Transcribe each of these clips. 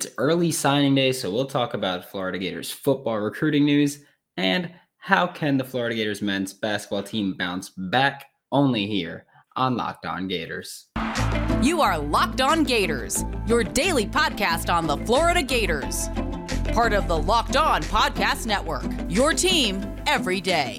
It's early signing day, so we'll talk about Florida Gators football recruiting news and how can the Florida Gators men's basketball team bounce back only here on Locked On Gators. You are Locked On Gators, your daily podcast on the Florida Gators. Part of the Locked On Podcast Network, your team every day.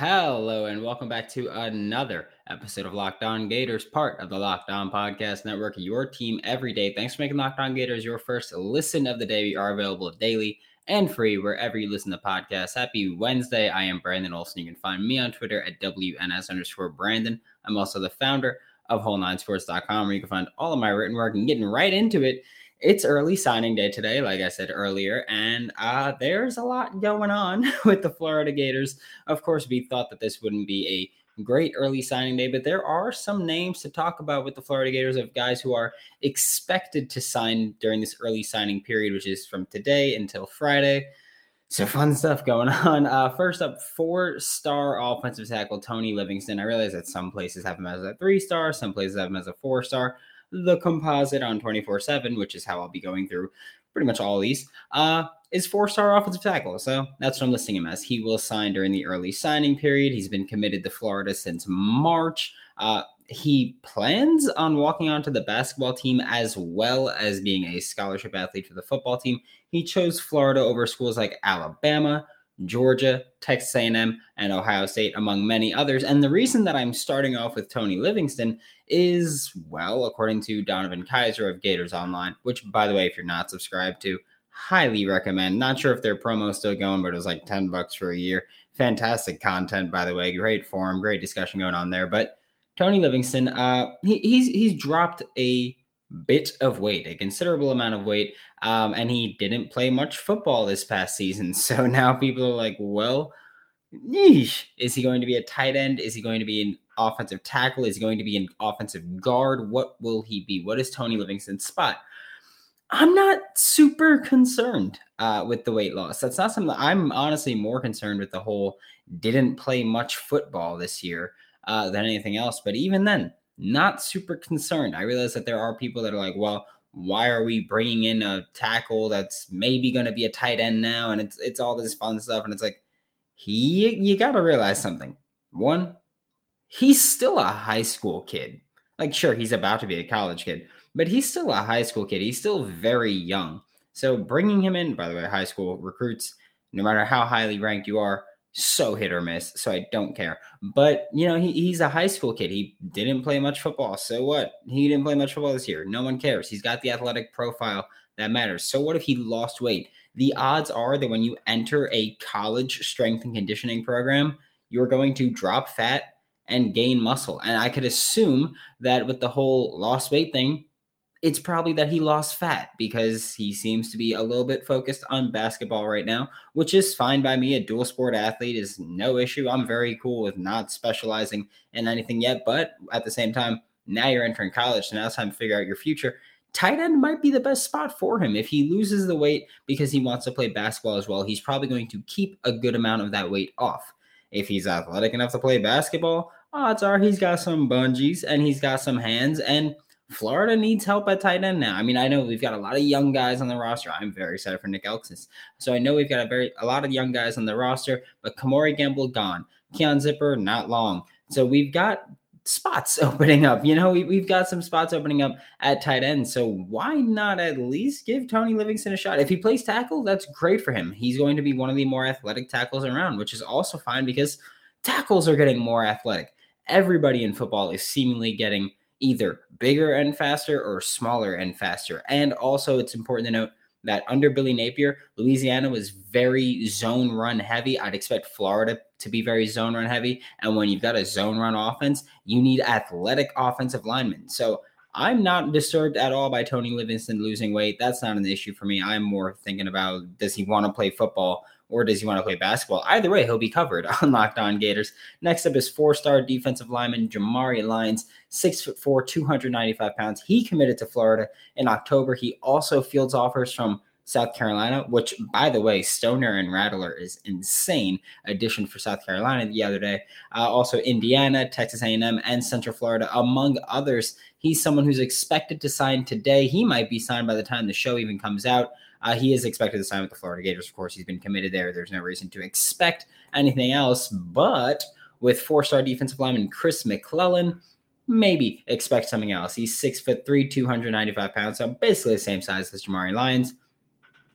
Hello, and welcome back to another episode of Locked On Gators, part of the Locked On Podcast Network, your team every day. Thanks for making Locked On Gators your first listen of the day. We are available daily and free wherever you listen to podcasts. Happy Wednesday. I am Brandon Olson. You can find me on Twitter at WNS underscore Brandon. I'm also the founder of Whole9Sports.com, where you can find all of my written work and getting right into it it's early signing day today, like I said earlier, and uh, there's a lot going on with the Florida Gators. Of course, we thought that this wouldn't be a great early signing day, but there are some names to talk about with the Florida Gators of guys who are expected to sign during this early signing period, which is from today until Friday. So fun stuff going on. Uh, first up, four-star offensive tackle Tony Livingston. I realize that some places have him as a three-star, some places have him as a four-star the composite on 24 7, which is how I'll be going through pretty much all these, uh, is four star offensive tackle. So that's what I'm listing him as. He will sign during the early signing period. He's been committed to Florida since March. Uh, he plans on walking onto the basketball team as well as being a scholarship athlete for the football team. He chose Florida over schools like Alabama, Georgia, Texas A&M, and Ohio State, among many others. And the reason that I'm starting off with Tony Livingston is, well, according to Donovan Kaiser of Gators Online, which, by the way, if you're not subscribed to, highly recommend. Not sure if their promo is still going, but it was like 10 bucks for a year. Fantastic content, by the way. Great forum, great discussion going on there. But Tony Livingston, uh, he, he's he's dropped a bit of weight, a considerable amount of weight, um, and he didn't play much football this past season. So now people are like, well, Yeesh. Is he going to be a tight end? Is he going to be an offensive tackle? Is he going to be an offensive guard? What will he be? What is Tony Livingston's spot? I'm not super concerned uh, with the weight loss. That's not something I'm honestly more concerned with the whole didn't play much football this year uh, than anything else. But even then, not super concerned. I realize that there are people that are like, well, why are we bringing in a tackle that's maybe going to be a tight end now? And it's it's all this fun stuff. And it's like, he you got to realize something. One, he's still a high school kid. Like sure, he's about to be a college kid, but he's still a high school kid. He's still very young. So bringing him in, by the way, high school recruits, no matter how highly ranked you are, so hit or miss. So I don't care. But you know, he, he's a high school kid. He didn't play much football. So what? He didn't play much football this year. No one cares. He's got the athletic profile that matters. So what if he lost weight? the odds are that when you enter a college strength and conditioning program, you're going to drop fat and gain muscle. And I could assume that with the whole lost weight thing, it's probably that he lost fat because he seems to be a little bit focused on basketball right now, which is fine by me. A dual sport athlete is no issue. I'm very cool with not specializing in anything yet. But at the same time, now you're entering college, so now it's time to figure out your future tight end might be the best spot for him. If he loses the weight because he wants to play basketball as well, he's probably going to keep a good amount of that weight off. If he's athletic enough to play basketball, odds are he's got some bungees and he's got some hands. And Florida needs help at tight end now. I mean, I know we've got a lot of young guys on the roster. I'm very excited for Nick Elksnis. So I know we've got a very a lot of young guys on the roster, but Kemore Gamble gone. Keon Zipperer, not long. So we've got spots opening up. You know, we, we've got some spots opening up at tight end. So why not at least give Tony Livingston a shot? If he plays tackle, that's great for him. He's going to be one of the more athletic tackles around, which is also fine because tackles are getting more athletic. Everybody in football is seemingly getting either bigger and faster or smaller and faster. And also, it's important to note that under Billy Napier, Louisiana was very zone run heavy. I'd expect Florida to be very zone run heavy. And when you've got a zone run offense, you need athletic offensive linemen. So I'm not disturbed at all by Tony Livingston losing weight. That's not an issue for me. I'm more thinking about does he want to play football or does he want to play basketball? Either way, he'll be covered on Locked On Gators. Next up is four-star defensive lineman Jamari Lyons, six foot four, 295 pounds. He committed to Florida in October. He also fields offers from South Carolina, which, by the way, Stoner and Rattler is insane addition for South Carolina the other day. Uh, also, Indiana, Texas A&M, and Central Florida, among others. He's someone who's expected to sign today. He might be signed by the time the show even comes out. Uh, he is expected to sign with the Florida Gators. Of course, he's been committed there. There's no reason to expect anything else. But with four-star defensive lineman Chris McClellan, maybe expect something else. He's six foot three, 295 pounds, so basically the same size as Jamari Lyons.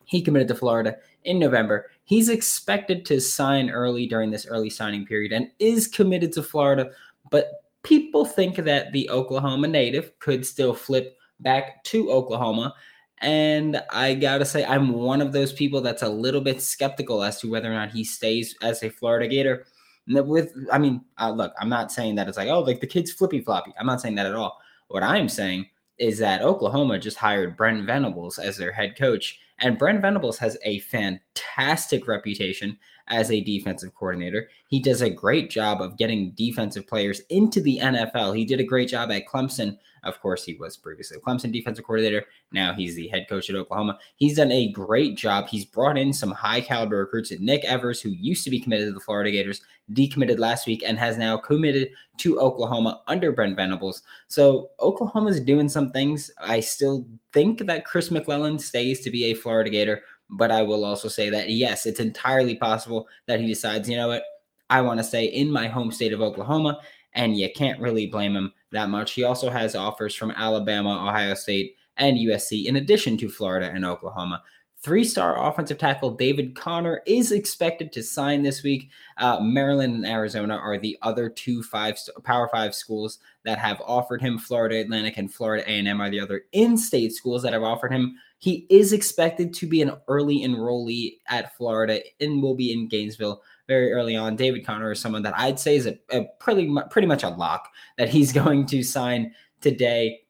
He committed to Florida in November. He's expected to sign early during this early signing period and is committed to Florida, but people think that the Oklahoma native could still flip back to Oklahoma. And I gotta say, I'm one of those people that's a little bit skeptical as to whether or not he stays as a Florida Gator. With, I mean, uh, look, I'm not saying that it's like, oh, like the kid's flippy floppy. I'm not saying that at all. What I'm saying is that Oklahoma just hired Brent Venables as their head coach, and Brent Venables has a fantastic reputation as a defensive coordinator. He does a great job of getting defensive players into the NFL. He did a great job at Clemson. Of course, he was previously Clemson defensive coordinator. Now he's the head coach at Oklahoma. He's done a great job. He's brought in some high caliber recruits. At Nick Evers, who used to be committed to the Florida Gators, decommitted last week and has now committed to Oklahoma under Brent Venables. So Oklahoma's doing some things. I still think that Chris McClellan stays to be a Florida Gator but I will also say that, yes, it's entirely possible that he decides, you know what, I want to stay in my home state of Oklahoma. And you can't really blame him that much. He also has offers from Alabama, Ohio State, and USC, in addition to Florida and Oklahoma. Three star offensive tackle David Connor is expected to sign this week. Uh, Maryland and Arizona are the other two five Power Five schools that have offered him. Florida Atlantic and Florida A&M are the other in-state schools that have offered him. He is expected to be an early enrollee at Florida and will be in Gainesville very early on. David Connor is someone that I'd say is a, a pretty pretty much a lock that he's going to sign today.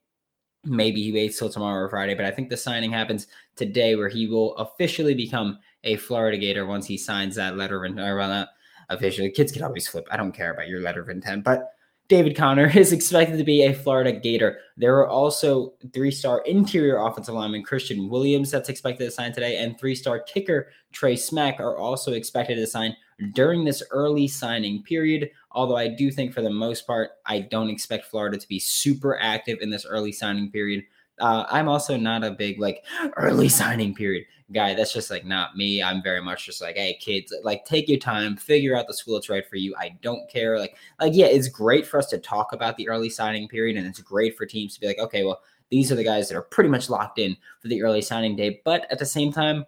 Maybe he waits till tomorrow or Friday, but I think the signing happens today, where he will officially become a Florida Gator once he signs that letter of intent. Officially. Kids can always flip. I don't care about your letter of intent, but David Conner is expected to be a Florida Gator. There are also three star interior offensive lineman Christian Williams that's expected to sign today, and three star kicker Trey Smack are also expected to sign during this early signing period. Although I do think for the most part, I don't expect Florida to be super active in this early signing period. Uh, I'm also not a big like early signing period guy. That's just like not me. I'm very much just like, hey, kids, like take your time, figure out the school that's right for you. I don't care. Like, like yeah, it's great for us to talk about the early signing period, and it's great for teams to be like, okay, well, these are the guys that are pretty much locked in for the early signing day. But at the same time,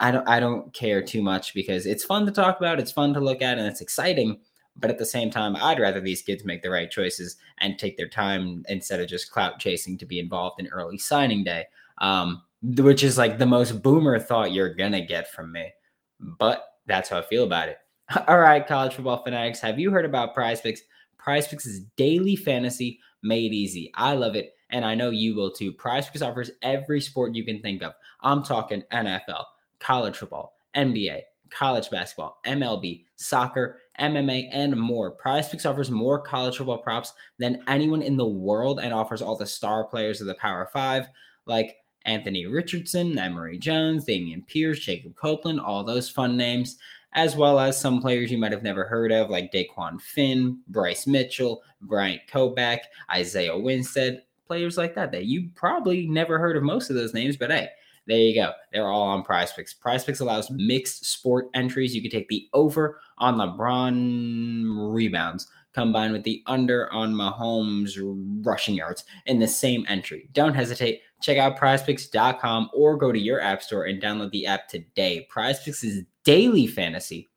I don't I don't care too much because it's fun to talk about, it's fun to look at, and it's exciting. But at the same time, I'd rather these kids make the right choices and take their time instead of just clout chasing to be involved in early signing day. Um, which is like the most boomer thought you're gonna get from me. But that's how I feel about it. All right, college football fanatics, have you heard about Prize Picks? Prize Picks is daily fantasy made easy. I love it, and I know you will too. Prize Picks offers every sport you can think of. I'm talking NFL, college football, NBA, college basketball, MLB, soccer, MMA, and more. Prize Picks offers more college football props than anyone in the world and offers all the star players of the Power Five, like Anthony Richardson, Emory Jones, Dameon Pierce, Jacob Copeland, all those fun names, as well as some players you might have never heard of, like Dequan Finn, Bryce Mitchell, Bryant Koback, Isaiah Winstead, players like that that you probably never heard of most of those names, but hey, there you go. They're all on Prize Picks. Prize Picks allows mixed sport entries. You can take the over on LeBron rebounds combined with the under on Mahomes rushing yards in the same entry. Don't hesitate. Check out prizepicks.com or go to your app store and download the app today. Prizepicks is daily fantasy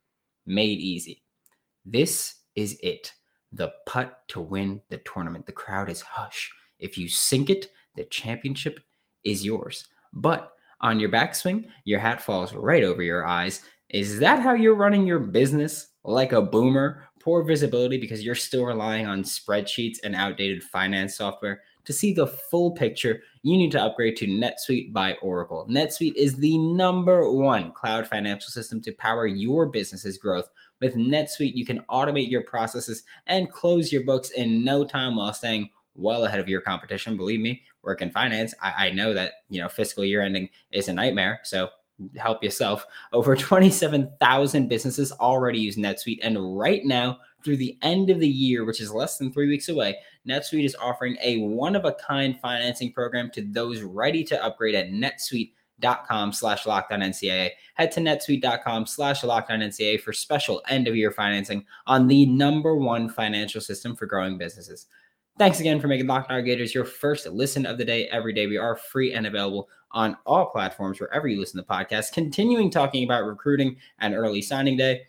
made easy. This is it. The putt to win the tournament. The crowd is hush. If you sink it, the championship is yours. But on your backswing, your hat falls right over your eyes. Is that how you're running your business? Like a boomer? Poor visibility because you're still relying on spreadsheets and outdated finance software? To see the full picture, you need to upgrade to NetSuite by Oracle. NetSuite is the number one cloud financial system to power your business's growth. With NetSuite, you can automate your processes and close your books in no time while staying well ahead of your competition. Believe me, work in finance, I, I know that you know fiscal year ending is a nightmare. So help yourself. Over 27,000 businesses already use NetSuite, and right now through the end of the year, which is less than three weeks away, NetSuite is offering a one of a kind financing program to those ready to upgrade at netsuite.com slash lockdown NCAA. Head to netsuite.com slash lockdown NCAA for special end of year financing on the number one financial system for growing businesses. Thanks again for making Locked On Gators your first listen of the day every day. We are free and available on all platforms wherever you listen to podcasts. Continuing talking about recruiting and early signing day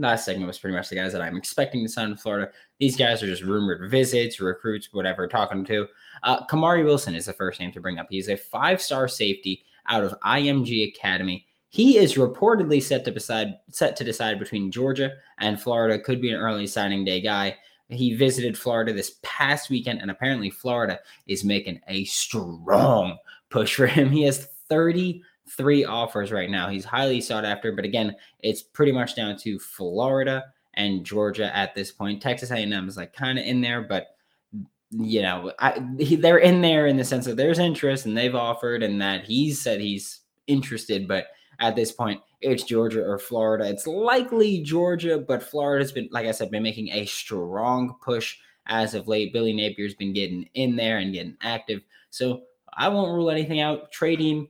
last segment was pretty much the guys that I'm expecting to sign in Florida. These guys are just rumored visits, recruits, whatever, talking to. Uh, Kamari Wilson is the first name to bring up. He's a five star safety out of IMG Academy. He is reportedly set to decide set to decide between Georgia and Florida. Could be an early signing day guy. He visited Florida this past weekend, and apparently Florida is making a strong push for him. He has 33 offers right now. He's highly sought after, but again, it's pretty much down to Florida and Georgia at this point. Texas A&M is like kind of in there, but you know, I, he, they're in there in the sense that there's interest and they've offered, and that he's said he's interested, but at this point, it's Georgia or Florida. It's likely Georgia, but Florida's been, like I said, been making a strong push as of late. Billy Napier's been getting in there and getting active. So I won't rule anything out. Trading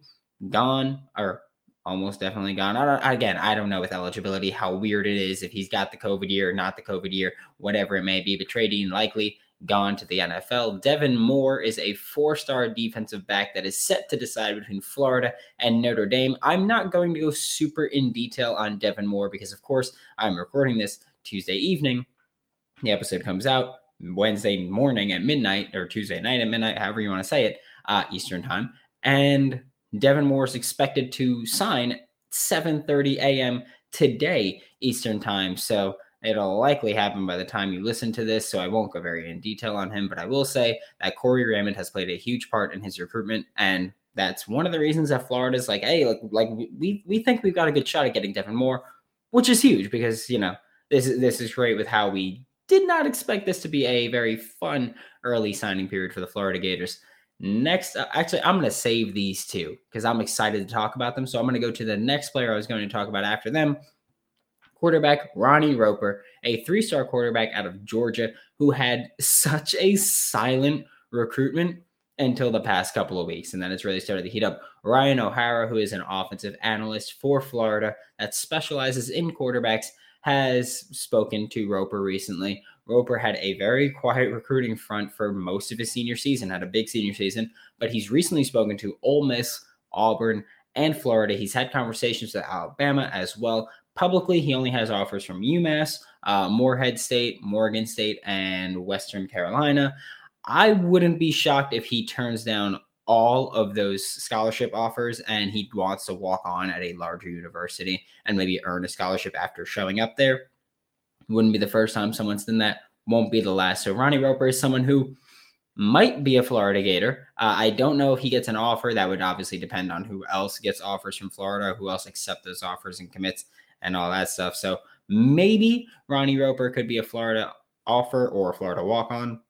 gone or almost definitely gone. I again, I don't know with eligibility how weird it is if he's got the COVID year, not the COVID year, whatever it may be. But trading likely gone to the NFL. Devin Moore is a four star defensive back that is set to decide between Florida and Notre Dame. I'm not going to go super in detail on Devin Moore because, of course, I'm recording this Tuesday evening. The episode comes out Wednesday morning at midnight or Tuesday night at midnight, however you want to say it, uh, Eastern time. And Devin Moore is expected to sign 7:30 a.m. today Eastern time. So it'll likely happen by the time you listen to this. So I won't go very in detail on him, but I will say that Corey Raymond has played a huge part in his recruitment, and that's one of the reasons that Florida's like, hey, like, like we we think we've got a good shot at getting Devin Moore, which is huge because you know this is this is great with how we did not expect this to be a very fun early signing period for the Florida Gators. Next, uh, actually, I'm going to save these two because I'm excited to talk about them. So I'm going to go to the next player I was going to talk about after them. Quarterback Ronnie Roper, a three star quarterback out of Georgia who had such a silent recruitment until the past couple of weeks. And then it's really started to heat up. Ryan O'Hara, who is an offensive analyst for Florida that specializes in quarterbacks, has spoken to Roper recently. Roper had a very quiet recruiting front for most of his senior season, had a big senior season, but he's recently spoken to Ole Miss, Auburn, and Florida. He's had conversations with Alabama as well. Publicly, he only has offers from UMass, uh, Morehead State, Morgan State, and Western Carolina. I wouldn't be shocked if he turns down all of those scholarship offers and he wants to walk on at a larger university and maybe earn a scholarship after showing up there. Wouldn't be the first time someone's done that. Won't be the last. So Ronnie Roper is someone who might be a Florida Gator. Uh, I don't know if he gets an offer. That would obviously depend on who else gets offers from Florida, who else accept those offers and commits and all that stuff. So maybe Ronnie Roper could be a Florida offer or a Florida walk on.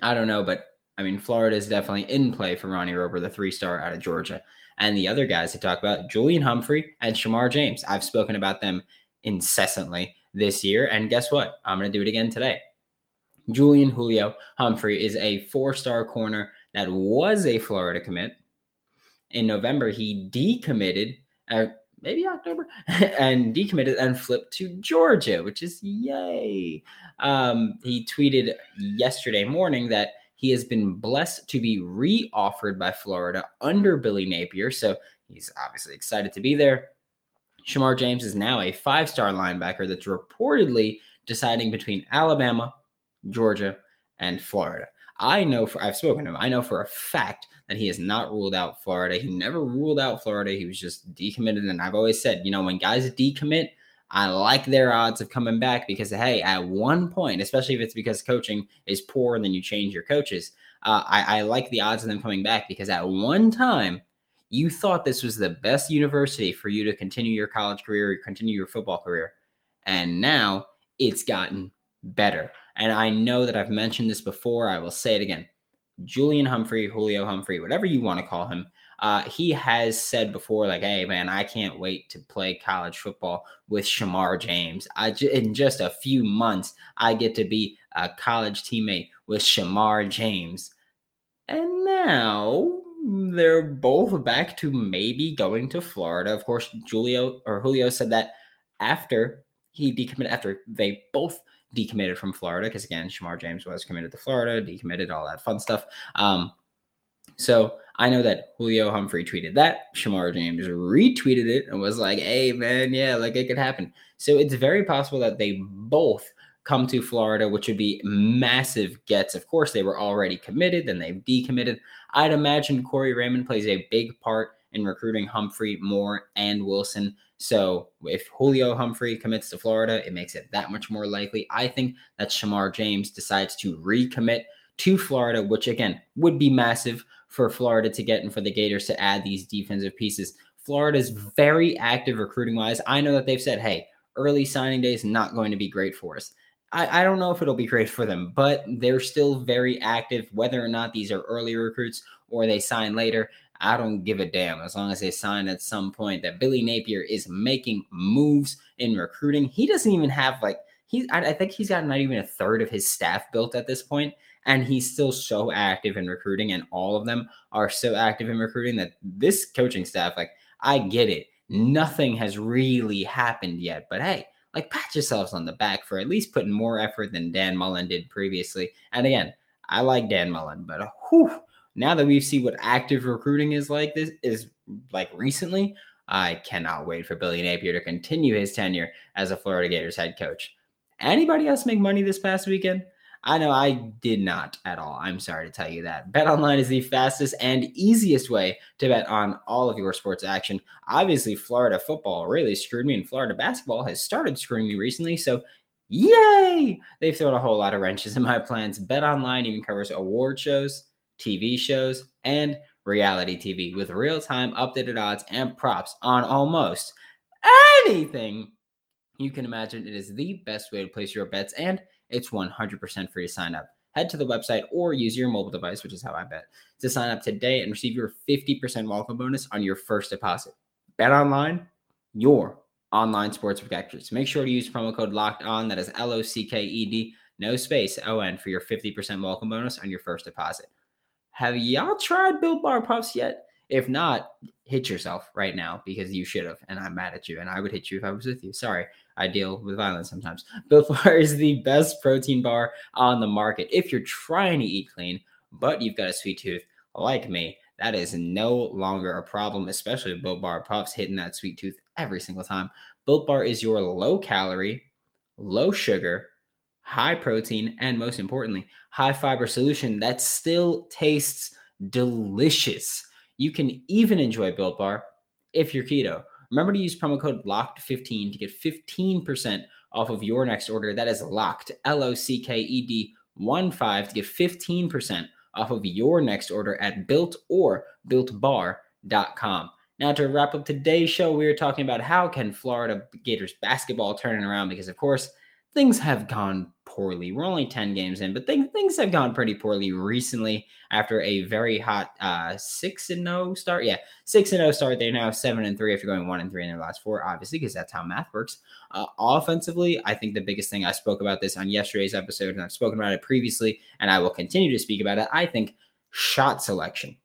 I don't know, but I mean, Florida is definitely in play for Ronnie Roper, the three star out of Georgia. And the other guys to talk about, Julian Humphrey and Shemar James. I've spoken about them incessantly this year. And guess what? I'm going to do it again today. Julian Julio Humphrey is a four star corner that was a Florida commit. In November, he decommitted, uh, maybe October, and decommitted and flipped to Georgia, which is yay. Um, he tweeted yesterday morning that he has been blessed to be re offered by Florida under Billy Napier. So he's obviously excited to be there. Shemar James is now a five star linebacker that's reportedly deciding between Alabama, Georgia, and Florida. I know for I've spoken to him. I know for a fact that he has not ruled out Florida. He never ruled out Florida. He was just decommitted. And I've always said, you know, when guys decommit, I like their odds of coming back because hey, at one point, especially if it's because coaching is poor and then you change your coaches, uh, I, I like the odds of them coming back because at one time you thought this was the best university for you to continue your college career, continue your football career. And now it's gotten better. And I know that I've mentioned this before. I will say it again. Julian Humphrey, Julio Humphrey, whatever you want to call him, uh, he has said before, like, "Hey, man, I can't wait to play college football with Shemar James. I in just a few months, I get to be a college teammate with Shemar James." And now they're both back to maybe going to Florida. Of course, Julio or Julio said that after he decommitted, after they both decommitted from Florida, because again, Shemar James was committed to Florida, decommitted, all that fun stuff. Um, so I know that Julio Humphrey tweeted that. Shamar James retweeted it and was like, hey, man, yeah, like it could happen. So it's very possible that they both come to Florida, which would be massive gets. Of course, they were already committed, then they've decommitted. I'd imagine Corey Raymond plays a big part in recruiting Humphrey, Moore, and Wilson. So if Julio Humphrey commits to Florida, it makes it that much more likely. I think that Shemar James decides to recommit to Florida, which again would be massive for Florida to get and for the Gators to add these defensive pieces. Florida is very active recruiting wise. I know that they've said, hey, early signing day is not going to be great for us. I, I don't know if it'll be great for them, but they're still very active. Whether or not these are early recruits or they sign later, I don't give a damn as long as they sign at some point that Billy Napier is making moves in recruiting. He doesn't even have like he I, I think he's got not even a third of his staff built at this point, and he's still so active in recruiting, and all of them are so active in recruiting that this coaching staff, like I get it. Nothing has really happened yet, but hey, like pat yourselves on the back for at least putting more effort than Dan Mullen did previously. And again, I like Dan Mullen, but uh, whew, now that we've what active recruiting is like this is like recently, I cannot wait for Billy Napier to continue his tenure as a Florida Gators head coach. Anybody else make money this past weekend? I know I did not at all. I'm sorry to tell you that. Bet online is the fastest and easiest way to bet on all of your sports action. Obviously, Florida football really screwed me, and Florida basketball has started screwing me recently. So, yay! They've thrown a whole lot of wrenches in my plans. Bet online even covers award shows, TV shows, and reality TV with real time updated odds and props on almost anything you can imagine. It is the best way to place your bets and it's 100% free to sign up. Head to the website or use your mobile device, which is how I bet, to sign up today and receive your 50% welcome bonus on your first deposit. Bet online, your online sportsbook experts. Make sure to use promo code locked on. That is L O C K E D, no space, O N, for your 50% welcome bonus on your first deposit. Have y'all tried Built Bar Puffs yet? If not, hit yourself right now because you should have. And I'm mad at you. And I would hit you if I was with you. Sorry. I deal with violence sometimes. Built Bar is the best protein bar on the market. If you're trying to eat clean, but you've got a sweet tooth like me, that is no longer a problem, especially with Built Bar Puffs hitting that sweet tooth every single time. Built Bar is your low calorie, low sugar, high protein, and most importantly, high fiber solution that still tastes delicious. You can even enjoy Built Bar if you're keto. Remember to use promo code LOCKED15 to get 15% off of your next order. That is locked, L O C K E D 1 5 to get 15% off of your next order at built or builtbar.com. Now, to wrap up today's show, we are talking about how can Florida Gators basketball turn around because, of course, things have gone poorly. We're only 10 games in, but things, things have gone pretty poorly recently after a very hot uh, 6 and 0 start. Yeah, 6 and 0 start. They're now 7 and 3 after going 1 and 3 in their last four, obviously, because that's how math works. Uh, offensively, I think the biggest thing I spoke about this on yesterday's episode, and I've spoken about it previously, and I will continue to speak about it. I think shot selection.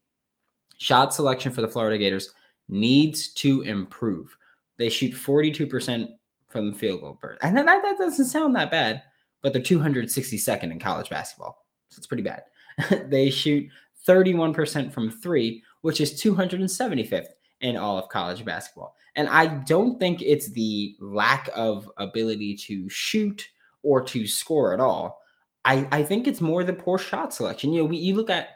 Shot selection for the Florida Gators needs to improve. They shoot 42% from the field goal burst. And that, that doesn't sound that bad, but they're 262nd in college basketball. So it's pretty bad. they shoot 31% from three, which is 275th in all of college basketball. And I don't think it's the lack of ability to shoot or to score at all. I, I think it's more the poor shot selection. You know, we, you look at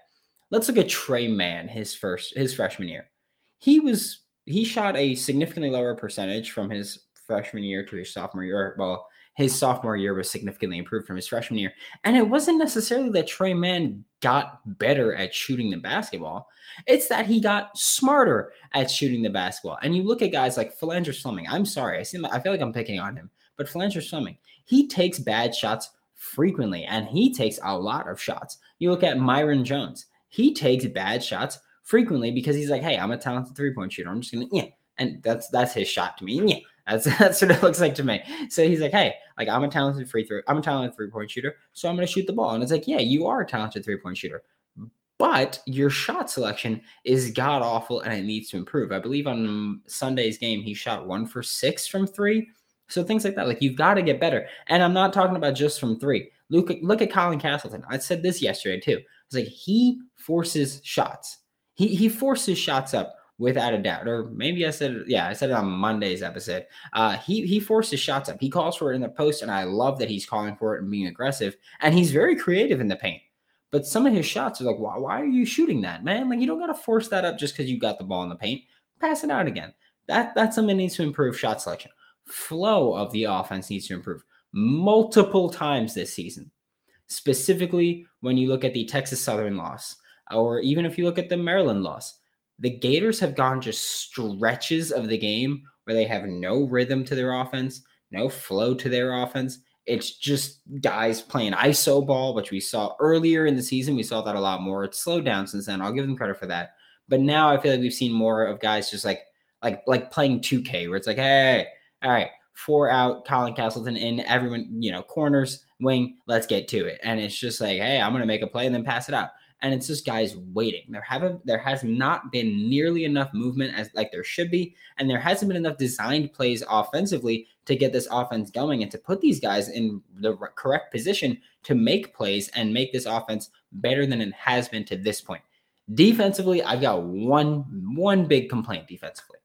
let's look at Tre Mann, his first his freshman year. He was he shot a significantly lower percentage from his freshman year to his sophomore year. Well, his sophomore year was significantly improved from his freshman year. And it wasn't necessarily that Tre Mann got better at shooting the basketball. It's that he got smarter at shooting the basketball. And you look at guys like Phlandrous Fleming. I'm sorry, I seem I feel like I'm picking on him, but Phlandrous Fleming, he takes bad shots frequently, and he takes a lot of shots. You look at Myreon Jones, he takes bad shots frequently because he's like, hey, I'm a talented three point shooter. I'm just gonna yeah, and that's that's his shot to me. Yeah, that's that's what it looks like to me. So he's like, hey, like I'm a talented free throw, I'm a talented three point shooter, so I'm gonna shoot the ball. And it's like, yeah, you are a talented three point shooter, but your shot selection is god awful and it needs to improve. I believe on Sunday's game he shot one for six from three. So things like that, like you've got to get better. And I'm not talking about just from three. Look, look at Colin Castleton. I said this yesterday too. It's like he forces shots. He he forces shots up without a doubt. Or maybe I said, yeah, I said it on Monday's episode. Uh, he he forces shots up. He calls for it in the post, and I love that he's calling for it and being aggressive. And he's very creative in the paint. But some of his shots are like, why, why are you shooting that, man? Like you don't got to force that up just because you got the ball in the paint. Pass it out again. That that's something that needs to improve shot selection. Flow of the offense needs to improve multiple times this season. Specifically, when you look at the Texas Southern loss, or even if you look at the Maryland loss, the Gators have gone just stretches of the game where they have no rhythm to their offense, no flow to their offense. It's just guys playing ISO ball, which we saw earlier in the season. We saw that a lot more. It's slowed down since then. I'll give them credit for that. But now I feel like we've seen more of guys just like like like playing 2K, where it's like, hey, all right, four out, Colin Castleton in, everyone, you know, corners, wing, let's get to it. And it's just like, hey, I'm gonna make a play and then pass it out and it's just guys waiting. There haven't there has not been nearly enough movement as like there should be, and there hasn't been enough designed plays offensively to get this offense going and to put these guys in the correct position to make plays and make this offense better than it has been to this point. Defensively, I've got one one big complaint defensively.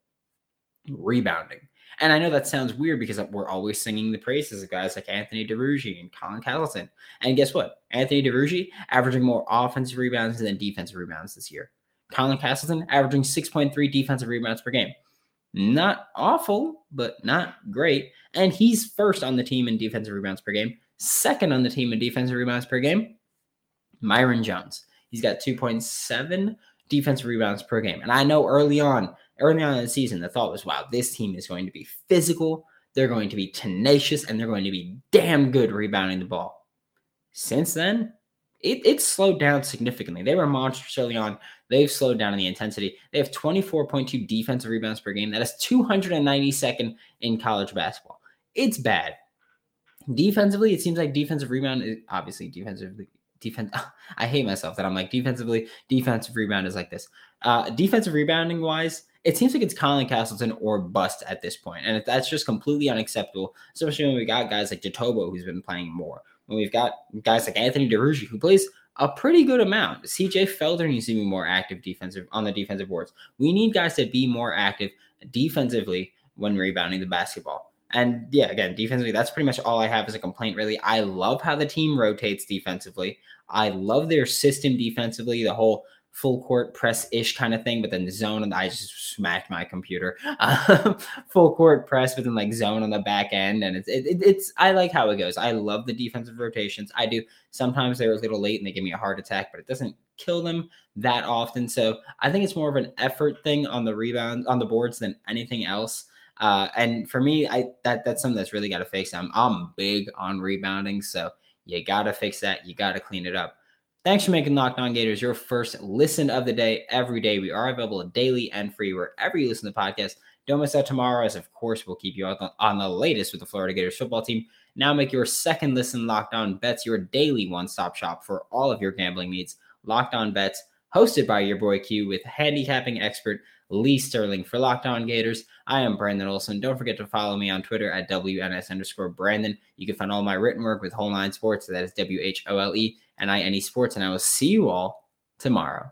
Rebounding. And I know that sounds weird because we're always singing the praises of guys like Anthony Duruji and Colin Castleton. And guess what? Anthony Duruji averaging more offensive rebounds than defensive rebounds this year. Colin Castleton averaging 6.3 defensive rebounds per game. Not awful, but not great. And he's first on the team in defensive rebounds per game, second on the team in defensive rebounds per game. Myreon Jones. He's got 2.7 defensive rebounds per game. And I know early on, early on in the season, the thought was, wow, this team is going to be physical, they're going to be tenacious, and they're going to be damn good rebounding the ball. Since then, it, it's slowed down significantly. They were monsters early on. They've slowed down in the intensity. They have 24.2 defensive rebounds per game. That is 292nd in college basketball. It's bad. Defensively, it seems like defensive rebound is obviously defensively defense. I hate myself that I'm like defensively, defensive rebound is like this. Uh, defensive rebounding wise, it seems like it's Colin Castleton or bust at this point, and that's just completely unacceptable. Especially when we got guys like Jitoboh who's been playing more. When we've got guys like Anthony Duruji who plays a pretty good amount. CJ Felder needs to be more active defensive on the defensive boards. We need guys to be more active defensively when rebounding the basketball. And yeah, again, defensively, that's pretty much all I have as a complaint, really. I love how the team rotates defensively. I love their system defensively, the whole full court press ish kind of thing, but then the zone and I just smacked my computer. Um, full court press, but then like zone on the back end, and it's it, it's I like how it goes. I love the defensive rotations. I do. Sometimes they're a little late and they give me a heart attack, but it doesn't kill them that often. So I think it's more of an effort thing on the rebound on the boards than anything else. Uh, and for me, I that that's something that's really got to fix. I'm I'm big on rebounding, so you got to fix that. You got to clean it up. Thanks for making Locked On Gators your first listen of the day every day. We are available daily and free wherever you listen to the podcast. Don't miss out tomorrow, as of course we'll keep you on the latest with the Florida Gators football team. Now make your second listen Locked On Bets your daily one-stop shop for all of your gambling needs. Locked On Bets, hosted by your boy Q with handicapping expert Lee Sterling for Locked On Gators. I am Brandon Olson. Don't forget to follow me on Twitter at WNS underscore Brandon. You can find all my written work with Whole Nine Sports. That is W H O L E and I Sports. And I will see you all tomorrow.